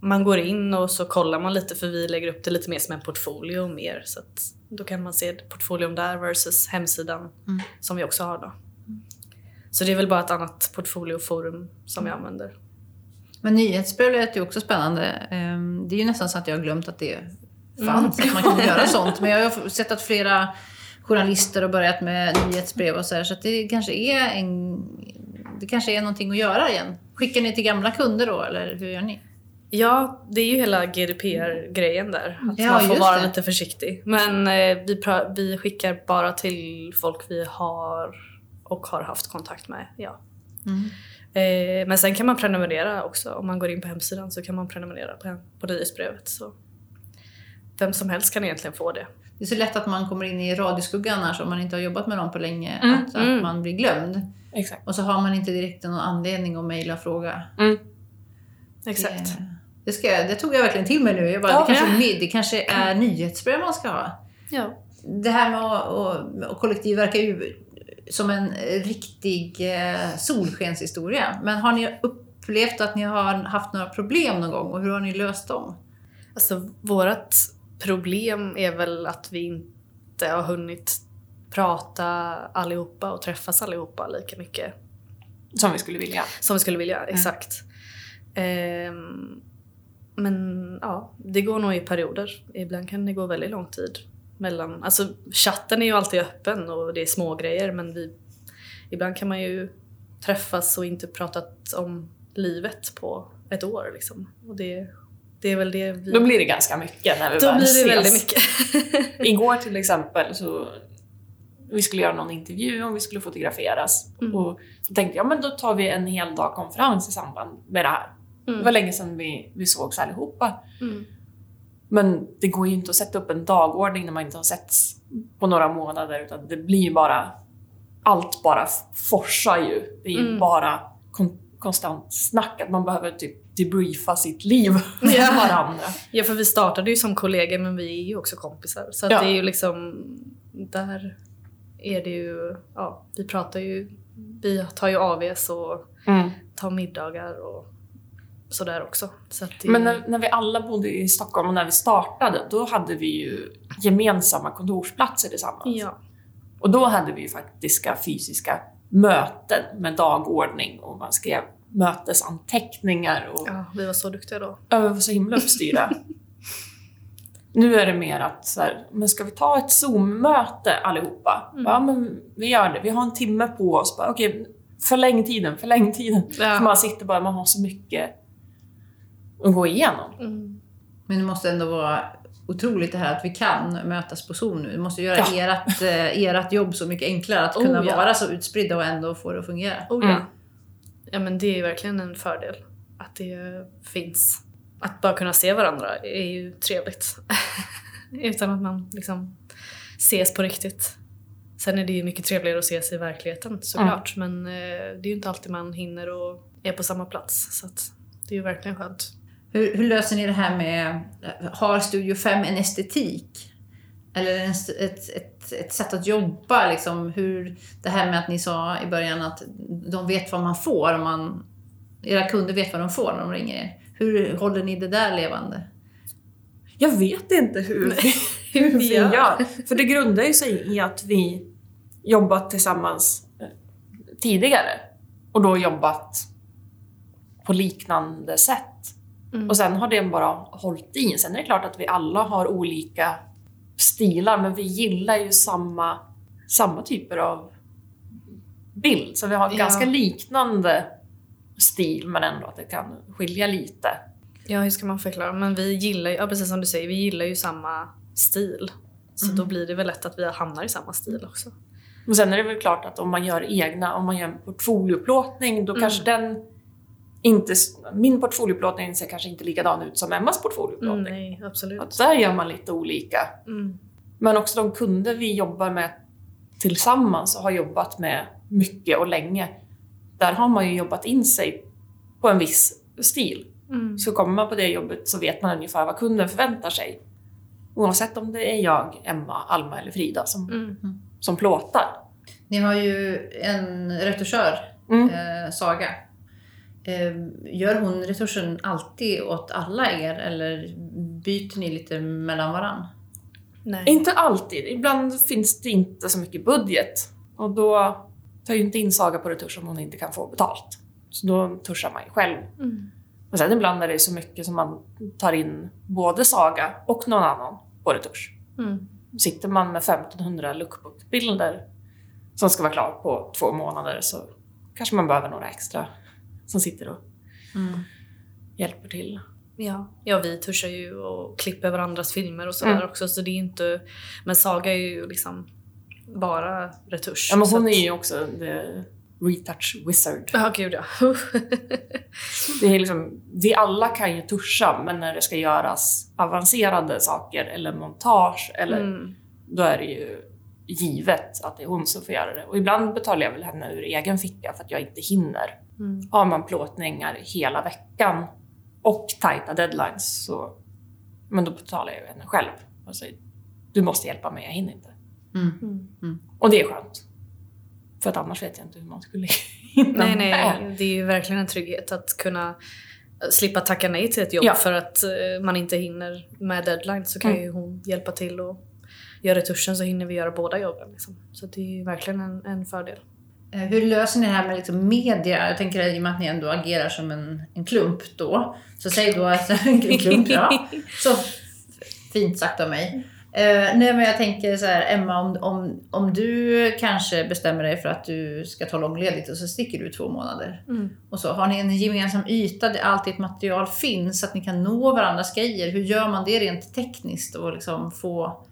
man går in och så kollar man lite för vi lägger upp det lite mer som en portfolio mer så att då kan man se portfolion där versus hemsidan Mm. som vi också har då. Så det är väl bara ett annat portfolioforum som jag använder. Men nyhetsbrev lät ju också spännande. Ehm, Det är ju nästan så att jag har glömt att det fanns, att man kunde göra sånt. Men jag har sett att flera journalister har börjat med nyhetsbrev och så här, så det kanske är en... Det kanske är någonting att göra igen. Skickar ni till gamla kunder då, eller hur gör ni? Ja, det är ju hela GDPR-grejen där. Att Ja, man får vara det. lite försiktig. Men eh, vi, vi skickar bara till folk vi har och har haft kontakt med. Ja. Mm. Eh, men sen kan man prenumerera också. Om man går in på hemsidan så kan man prenumerera på, på nyhetsbrevet. Så vem som helst kan egentligen få det. Det är så lätt att man kommer in i radioskuggan annars om man inte har jobbat med någon på länge. Mm, att, att mm. man blir glömd. Exakt. Och så har man inte direkt någon anledning att mejla och fråga. Mm. Exakt. Det, Det, ska, det tog jag verkligen till mig nu. Jag bara, Ja. det, kanske, det kanske är nyhetsbrev man ska ha. Ja. Det här med att, kollektiv verkar ju som en riktig eh, solskenshistoria. Men har ni upplevt att ni har haft några problem någon gång och hur har ni löst dem? Alltså vårt problem är väl att vi inte har hunnit prata allihopa och träffas allihopa lika mycket Som vi skulle vilja. som vi skulle vilja. Exakt. Ehm, men ja, det går nog i perioder. Ibland kan det gå väldigt lång tid. Mellan, alltså chatten är ju alltid öppen och det är små grejer men vi, ibland kan man ju träffas och inte pratat om livet på ett år liksom. Och det, det är väl det vi... Då blir det ganska mycket när vi då väl blir det väldigt mycket. Igår till exempel så vi skulle göra någon intervju och vi skulle fotograferas. Mm. Och då tänkte jag, men då tar vi en hel dag konferens i samband med det här. Det var länge sedan vi, vi sågs allihopa. Mm. Men det går ju inte att sätta upp en dagordning när man inte har setts på några månader utan det blir ju bara... Allt bara forsar ju. Det är ju Mm. bara kon, konstant snack. Att man behöver typ debriefa sitt liv med Ja. varandra. Ja, för vi startade ju som kollegor men vi är ju också kompisar. Så Ja. det är ju liksom, där är det ju, ja, vi pratar ju, vi tar ju AVs och tar middagar och sådär också. Så det, Men när, när vi alla bodde i Stockholm och när vi startade, då hade vi ju gemensamma kontorsplatser tillsammans. Ja. Och då hade vi ju faktiska fysiska möten med dagordning och man skrev mötesanteckningar och ja, vi var så duktiga då. Ja, vi var så himla uppstyrda. nu är det mer att så här, men ska vi ta ett Zoom-möte allihopa? Mm. Ja, men vi gör det. Vi har en timme på oss. Okej, förläng tiden, förläng tiden. Ja. För man sitter bara, man har så mycket att gå igenom. Mm. Men det måste ändå vara otroligt det här att vi kan mötas på Zoom nu. Det måste göra Ja. ert, eh, ert jobb så mycket enklare att Oh, kunna ja. vara så utspridda och ändå få det att fungera. Oh, ja. Mm. ja men det är ju verkligen en fördel att det finns. Att bara kunna se varandra är ju trevligt. Utan att man liksom ses på riktigt. Sen är det ju mycket trevligare att ses i verkligheten såklart. Men eh, det är ju inte alltid man hinner och är på samma plats. Så att det är ju verkligen skönt. Hur, hur löser ni det här med, har Studio 5 en estetik? Eller en, ett, ett, ett sätt att jobba? Liksom, hur, det här med att ni sa i början att de vet vad man får. Om man, era kunder vet vad de får när de ringer er. Hur håller ni det där levande? Jag vet inte hur hur vi gör. gör. För det grundar ju sig i att vi jobbat tillsammans eh, tidigare. Och då jobbat på liknande sätt. Mm. Och sen har det bara hållit i. Sen är det klart att vi alla har olika stilar, men vi gillar ju samma, samma typer av bild. Så vi har Ja. ganska liknande stil, men ändå att det kan skilja lite. Ja, hur ska man förklara? Men vi gillar ju, ja, precis som du säger, vi gillar ju samma stil. Så då blir det väl lätt att vi hamnar i samma stil också. Men sen är det väl klart att om man gör egna, om man gör en portfolioplåtning, då Mm. kanske den inte... Min portfolioplåtning ser kanske inte likadan ut som Emmas Mm, portfolioplåtning. nej, absolut. Att där gör man lite olika. Mm. Men också de kunder vi jobbar med tillsammans och har jobbat med mycket och länge, där har man ju jobbat in sig på en viss stil. Mm. Så kommer man på det jobbet så vet man ungefär vad kunden förväntar sig. Oavsett om det är jag, Emma, Alma eller Frida som, Mm. som plåtar. Ni har ju en retuschör, Mm. eh, Saga. Eh, gör hon retuschen alltid åt alla er eller byter ni lite mellan varann? Nej. Inte alltid. Ibland finns det inte så mycket budget. Och då tar ju inte in Saga på retusch om hon inte kan få betalt. Så då tuschar man ju själv. Mm. Men sen ibland är det så mycket som man tar in både Saga och någon annan på retusch. Mm. Sitter man med 1500 lookbook-bilder som ska vara klar på två månader så kanske man behöver några extra som sitter och hjälper till. Ja. ja, vi tuschar ju och klipper varandras filmer och sådär Mm. också. Så det är inte... Men Saga är ju liksom bara retusch. Ja, men hon att- är ju också the retouch wizard. Ja, gud ja. Det är liksom, vi alla kan ju tuscha, men när det ska göras avancerade saker eller montage, eller, mm. då är det ju givet att det är hon som får göra det. Och ibland betalar jag väl henne ur egen ficka för att jag inte hinner. Mm. Har man plåtningar hela veckan och tajta deadlines så men då betalar jag henne själv och säger du måste hjälpa mig, jag hinner inte. Mm. Och det är skönt. För att annars vet jag inte hur man skulle hinna Nej, nej, det är ju verkligen en trygghet att kunna slippa tacka nej till ett jobb Ja. för att eh, man inte hinner med deadline så kan Mm. ju hon hjälpa till och göra retuschen så hinner vi göra båda jobben. Liksom. Så det är ju verkligen en, en fördel. Eh, Hur löser ni det här med liksom media? Jag tänker i och med att ni ändå agerar som en, en klump då. Så säg då att en klump, ja. Så fint sagt av mig. Eh, nej men jag tänker så här, Emma, om, om, om du kanske bestämmer dig för att du ska ta långledigt och så sticker du två månader. Mm. Och så har ni en gemensam yta där allt ert material finns så att ni kan nå varandras grejer. Hur gör man det rent tekniskt och liksom få...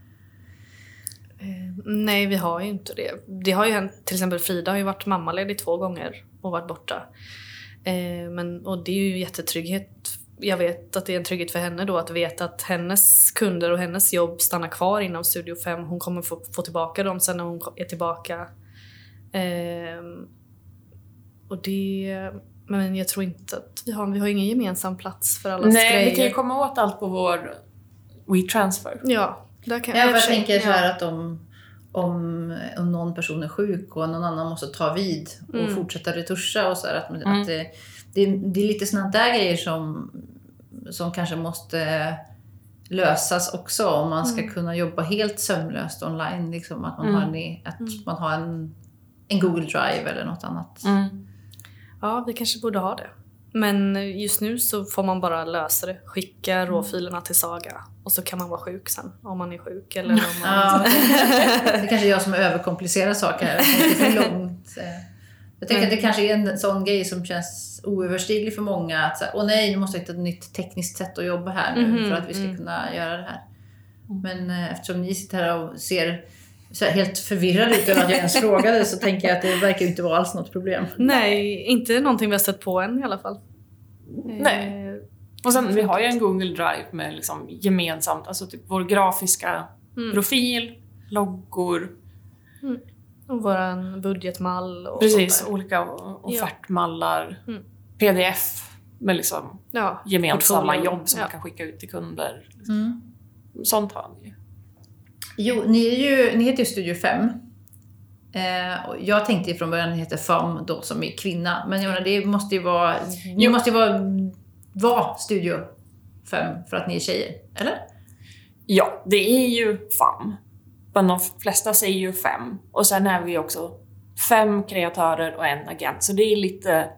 Eh, nej, vi har ju inte det. Det har ju hänt, till exempel Frida har ju varit mammaledig två gånger och varit borta. Eh, men, och det är ju jättetrygghet. Jag vet att det är en trygghet för henne då att veta att hennes kunder och hennes jobb stannar kvar inom Studio 5. Hon kommer få, få tillbaka dem sen när hon är tillbaka. Ehm, och det... Men jag tror inte att vi har, vi har ingen gemensam plats för allas Nej, grejer. vi kan ju komma åt allt på vår WeTransfer. Ja, Jag och bara tänker så ja. här att om, om, om någon person är sjuk och någon annan måste ta vid och Mm. fortsätta retuscha och så här, att, Mm. att det, det, det är lite sådana där grejer som, som kanske måste lösas också om man ska Mm. kunna jobba helt sömlöst online. Liksom, att man Mm. har, en, att Mm. man har en, en Google Drive eller något annat. Mm. Ja, vi kanske borde ha det. Men just nu så får man bara lösa det. Skicka råfilerna till Saga och så kan man vara sjuk sen om man är sjuk. Eller om man... Ja, det kanske är jag som överkomplicerar saker här. Det är för långt. eh. Jag tänker att det kanske är en sån grej som känns oöverstiglig för många. Att så här, åh nej, nu måste jag hitta ett nytt tekniskt sätt att jobba här nu Mhm, för att vi ska mm. kunna göra det här. Men eh, eftersom ni sitter här och ser så här helt förvirrade ut över att jag ens frågade så tänker jag att det verkar inte vara alls något problem. Nej, inte någonting vi har stött på än i alla fall. Nej. Och sen vi har ju en Google Drive med liksom gemensamt, alltså typ vår grafiska Mm. profil, loggor, Och våran budgetmall och precis, sånt där. olika offertmallar, Mm. pdf med liksom Ja, gemensamma jobb som ja. man kan skicka ut till kunder. Mm. Sånt har vi ju. Jo, ni, är ju, ni heter ju Studio 5. Eh, och jag tänkte från början att ni heter FAM då som är kvinna. Men jag menar, det måste ju vara, ni Jo. måste ju vara, vara Studio 5 för att ni är tjejer, eller? Ja, det är ju FAM. Men de flesta säger ju fem. Och sen är vi också fem kreatörer och en agent. Så det är lite...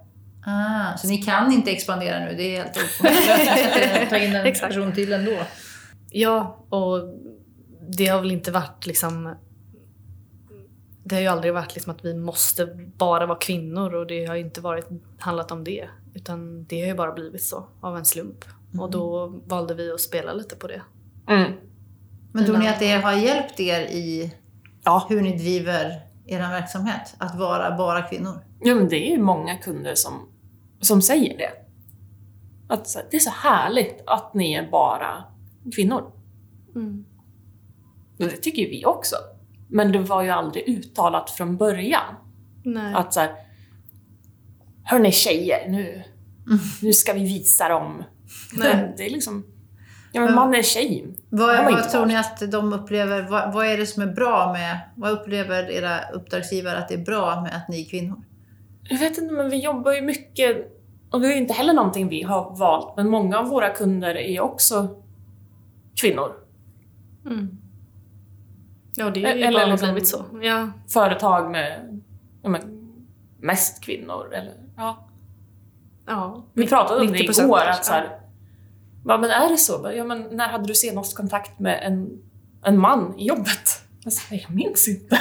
Ah, så ni kan inte expandera nu? Det är helt omöjligt. Ta in en person till ändå? Ja, och det har väl inte varit liksom... Det har ju aldrig varit liksom att vi måste bara vara kvinnor och det har inte varit, handlat om det. Utan det har ju bara blivit så, av en slump. Och då valde vi att spela lite på det. Mm. Men tror ni att det har hjälpt er i Ja. hur ni driver er verksamhet? Att vara bara kvinnor? ja, men det är ju många kunder som, som säger det. Att det är så härligt att ni är bara kvinnor. Mm. Och det tycker ju vi också. Men det var ju aldrig uttalat från början. Nej. Att så här, Hörni tjejer, nu, nu ska vi visa dem. Nej. Det är liksom... Ja, men man är tjej. Vad, vad tror ni att de upplever? Vad, vad är det som är bra med... Vad upplever era uppdragsgivare att det är bra med att ni är kvinnor? Jag vet inte, men vi jobbar ju mycket... Och det är inte heller någonting vi har valt, men många av våra kunder är ju också kvinnor. Mm. Ja, det är ju Eller bara liksom- blivit så. Ja. Företag med ja, men, mest kvinnor. Eller, ja. ja. Vi pratade om det 90% igår, att så här, ja, men är det så? Ja, men när hade du senast kontakt med en, en man i jobbet? Alltså, nej, jag minns inte.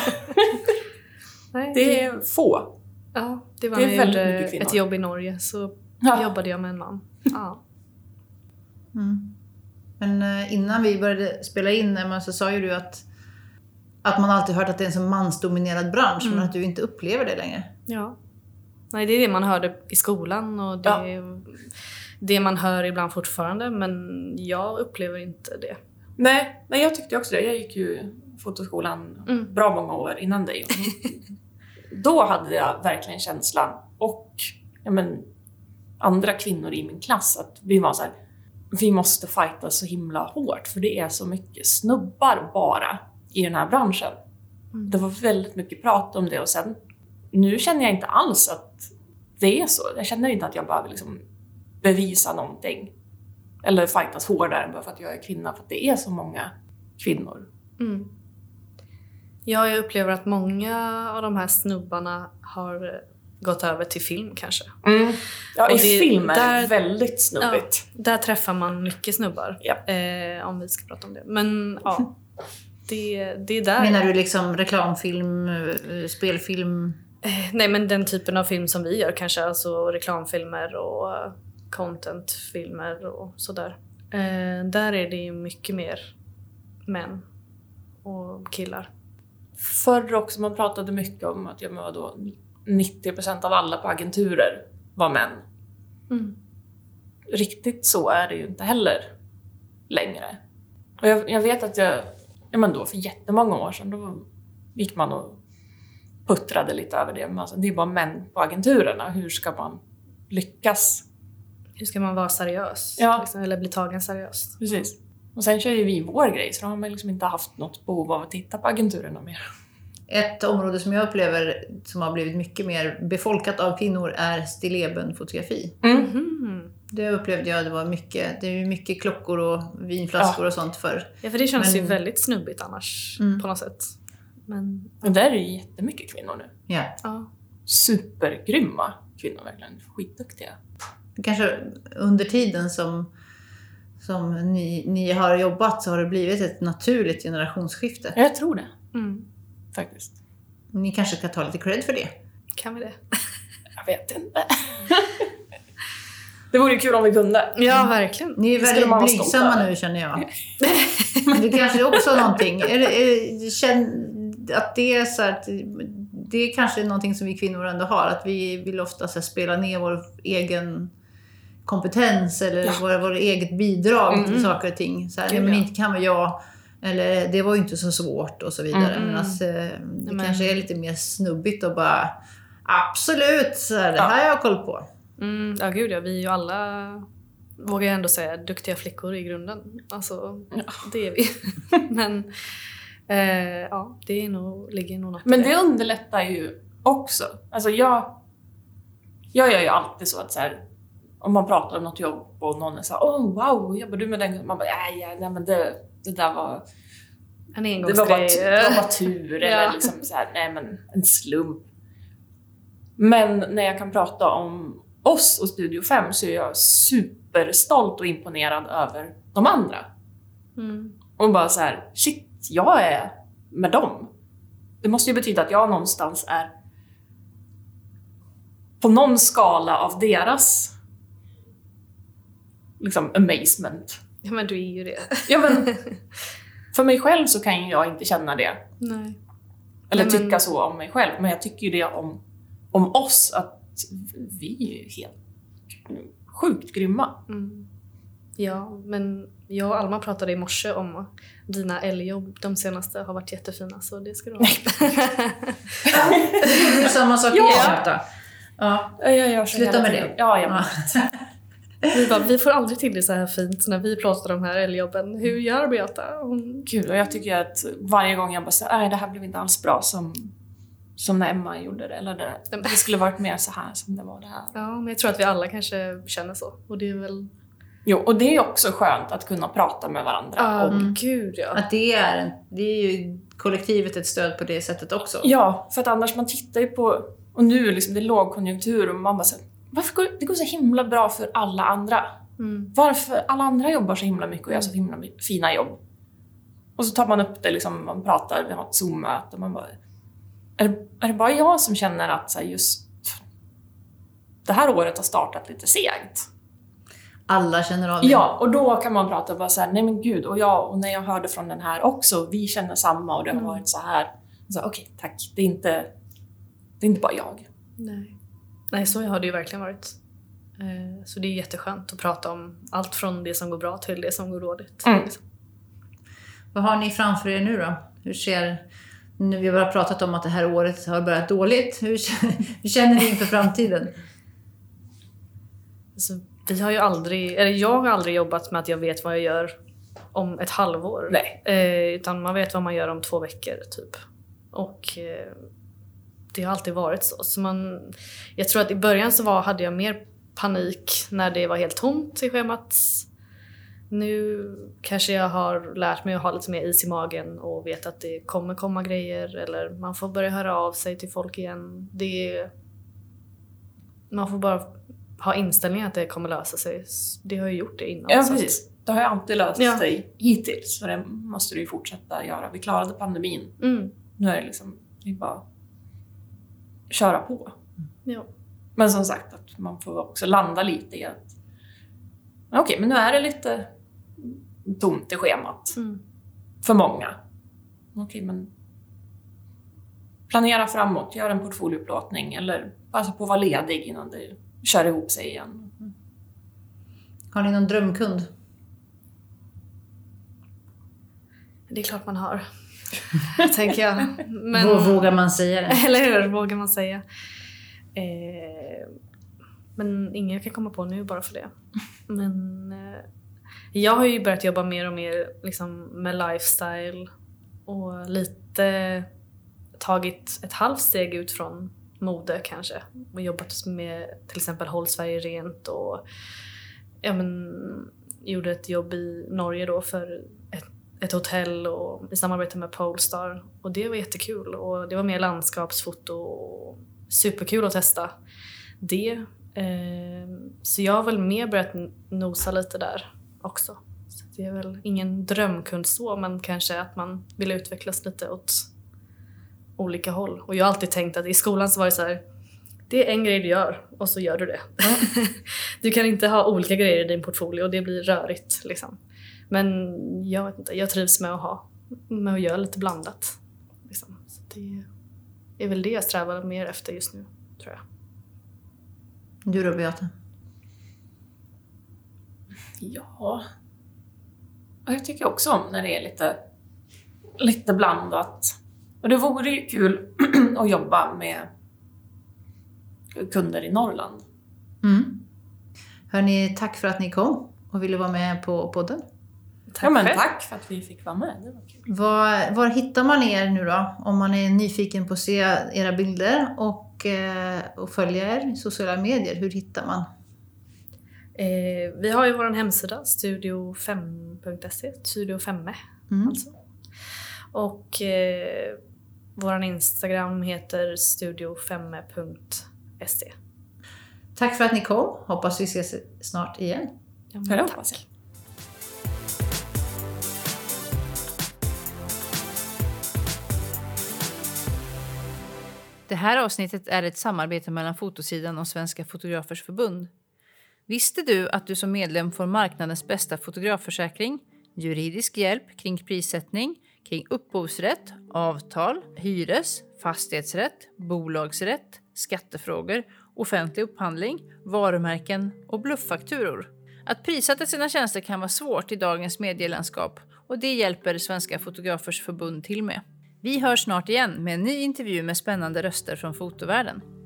Nej, Det är få. Ja, det var Det är när jag gjorde ett jobb i Norge så Ja. jobbade jag med en man. Ja. Mm. Men eh, innan vi började spela in Emma, så sa ju du att, att man alltid hört att det är en så mansdominerad bransch, Mm. men att du inte upplever det längre. ja. Nej, det är det man hörde i skolan och det Ja. är det man hör ibland fortfarande men jag upplever inte det. Nej, nej, jag tyckte också det. Jag gick ju fotoskolan Mm. bra många år innan dig. Då hade jag verkligen känslan och ja, men, andra kvinnor i min klass att vi var så här, vi måste fighta så himla hårt för det är så mycket snubbar bara i den här branschen. Mm. Det var väldigt mycket prat om det och sen nu känner jag inte alls att det är så. Jag känner inte att jag behöver liksom bevisa någonting eller fightas hårdare bara för att jag är kvinna för att det är så många kvinnor. Mm. Ja, jag upplever att många av de här snubbarna har gått över till film kanske. Ja, Och i det- film är där- det väldigt snubbigt. Där träffar man mycket snubbar. Ja. Eh, om vi ska prata om det. Men ja, det, det är där. Menar du liksom reklamfilm, eh, spelfilm? Eh, nej men den typen av film som vi gör kanske, alltså reklamfilmer och eh, contentfilmer och sådär. Eh, där är det ju mycket mer män och killar. Förr också, man pratade mycket om att jag var då 90% av alla på agenturer var män. Mm. Riktigt så är det ju inte heller längre. Och jag, jag vet att jag, ja men då för jättemånga år sedan, då gick man och puttrade lite över det. Men alltså, det är bara män på agenturerna. Hur ska man lyckas? Hur ska man vara seriös? Ja. Liksom, eller bli tagen seriöst? Precis. Och sen kör ju vi vår grej, så då har man liksom inte haft något behov av att titta på agenturerna mer. Ett område som jag upplever som har blivit mycket mer befolkat av kvinnor är stilleben-fotografi. Mhm. Det upplevde jag, det var mycket, det är mycket klockor och vinflaskor och sånt för. Ja, för det känns Men- ju väldigt snubbigt annars Mm. på något sätt. Men Men där är ju jättemycket kvinnor nu. Ja. ja. Supergrymma kvinnor, verkligen. Skitduktiga. Kanske under tiden som, som ni, ni har jobbat så har det blivit ett naturligt generationsskifte. Ja, jag tror det, Mm. faktiskt. Ni kanske ska ta lite cred för det. Kan vi det? Jag vet inte. det vore ju kul om vi kunde. Ja, verkligen. Ni är väldigt blygsamma nu känner jag. det kanske är också någonting. Är, är, känn, att det är så här att det är kanske någonting som vi kvinnor ändå har. Att vi vill ofta så här, spela ner vår egen kompetens eller Ja. vår, vår eget bidrag till Mm. saker och ting. Så här, Gud, men ja. inte kan väl jag. Eller det var ju inte så svårt och så vidare. Mm. Men alltså, det Men- kanske är lite mer snubbigt och bara Absolut, så här, det Ja. här har jag koll på. Mm, ja, gud ja. Vi är ju alla, vågar jag ändå säga, duktiga flickor i grunden. Alltså, det är vi. Men eh, ja, det är nog, ligger nog något Men det underlättar ju också. Alltså jag, jag gör ju alltid så att så här, om man pratar om något jobb och någon är såhär “Åh wow, jobbar du med den?” Man bara “Nej, ja, nej men det, det där var, En det var bara, det var bara tur” Ja. eller liksom så här, “Nej men en slump”. Men när jag kan prata om oss och Studio 5 så är jag superstolt och imponerad över de andra. Mm. Och bara så här, shit, jag är med dem. Det måste ju betyda att jag någonstans är på någon skala av deras liksom amazement. Ja, men du är ju det. Ja, men för mig själv så kan ju jag inte känna det. Nej. Eller Nej, men- tycka så om mig själv. Men jag tycker ju det om, om oss, att vi är ju helt sjukt grymma. Mm. Ja, men jag och Alma pratade i morse om dina älgjobb. De senaste har varit jättefina, så det ska du ha. Samma sak Ja. igen. Marta. Ja. Jag Sluta med det. Ja, jag Ja. Vi, bara, vi får aldrig till det så här fint när vi pratar om de här älgjobben. Hur gör Beata? Hon... Gud, och jag tycker att varje gång jag bara säger nej det här blev inte alls bra som, som när Emma gjorde det. Eller det, det skulle varit mer så här som det var det här. Ja, men jag tror att vi alla kanske känner så. Och det är väl... Jo, och det är också skönt att kunna prata med varandra. Ja, om, gud ja. Att det är, en, det är ju kollektivet ett stöd på det sättet också. ja, för att annars man tittar ju på, och nu liksom det är lågkonjunktur och man bara säger varför går det går så himla bra för alla andra? Mm. Varför alla andra jobbar så himla mycket och gör så himla fina jobb? Och så tar man upp det, liksom, man pratar, vi har ett Zoom-möte och man bara... Är det, är det bara jag som känner att så här, just det här året har startat lite segt? Alla känner av det. Ja, och då kan man prata bara så här, nej men gud, och jag, och när jag hörde från den här också, vi känner samma och det har Mm. varit så här. Så, Okej, tack, det är, inte, det är inte bara jag. Nej. Nej, så har det ju verkligen varit. Eh, Så det är jätteskönt att prata om allt från det som går bra till det som går dåligt. Mm. liksom. Vad har ni framför er nu då? Hur ser... Nu vi har bara pratat om att det här året har börjat dåligt. Hur, känner- hur känner ni inför framtiden? Alltså, vi har ju aldrig, eller jag har aldrig jobbat med att jag vet vad jag gör om ett halvår. Nej. Eh, utan man vet vad man gör om två veckor typ. Och eh, det har alltid varit så. så man, jag tror att i början så var, hade jag mer panik när det var helt tomt i schemat. Nu kanske jag har lärt mig att ha lite mer is i magen och vet att det kommer komma grejer eller man får börja höra av sig till folk igen. Det, man får bara ha inställningen att det kommer lösa sig. Det har ju gjort det innan. Ja, precis. Det har ju alltid löst Ja. sig hittills, så det måste du ju fortsätta göra. Vi klarade pandemin. Mm, Nu är det liksom, det är bara köra på. ja. Men som sagt, att man får också landa lite i att okej, men nu är det lite tomt i schemat Mm. för många. Okej, men planera framåt, gör en portfolioupplåtning eller passa på att vara ledig innan det kör ihop sig igen. Har ni någon drömkund? Det är klart man har. tänker jag. Men... Vå- Vågar man säga det? Eller hur, vågar man säga. Eh, men ingen jag kan komma på nu bara för det. Men eh, jag har ju börjat jobba mer och mer liksom, med lifestyle och lite tagit ett halvt steg ut från mode kanske. Och jobbat med till exempel Håll Sverige Rent och ja, men, gjorde ett jobb i Norge då för ett, ett hotell och i samarbete med Polestar. Och det var jättekul och det var mer landskapsfoto och superkul att testa det. Ehm, så jag har väl mer börjat nosa lite där också. Så det är väl ingen drömkund så men kanske att man vill utvecklas lite åt olika håll. Och jag har alltid tänkt att i skolan så var det så här det är en grej du gör och så gör du det. du kan inte ha olika grejer i din portfolio och det blir rörigt. Liksom. Men jag vet inte, jag trivs med att ha med att göra lite blandat. Liksom. Så det är väl det jag strävar mer efter just nu, tror jag. Du då Beata? Ja. Och jag tycker också om när det är lite, lite blandat. Och det vore ju kul att jobba med kunder i Norrland. Mm. Hörni, tack för att ni kom och ville vara med på podden. Tack ja, men själv. tack för att vi fick vara med. Det var kul. Var, var hittar man er nu då? Om man är nyfiken på att se era bilder och, eh, och följa er i sociala medier, hur hittar man? Eh, vi har ju vår hemsida, studio5.se, studio 5 Mm. alltså. Och eh, vår Instagram heter studio5.se. Tack för att ni kom. Hoppas vi ses snart igen. Ja, hoppas jag. Det här avsnittet är ett samarbete mellan Fotosidan och Svenska Fotografers Förbund. Visste du att du som medlem får marknadens bästa fotografförsäkring, juridisk hjälp kring prissättning, kring upphovsrätt, avtal, hyres, fastighetsrätt, bolagsrätt, skattefrågor, offentlig upphandling, varumärken och blufffakturor? Att prissätta sina tjänster kan vara svårt i dagens medielandskap och det hjälper Svenska Fotografers Förbund till med. Vi hörs snart igen med en ny intervju med spännande röster från fotovärlden.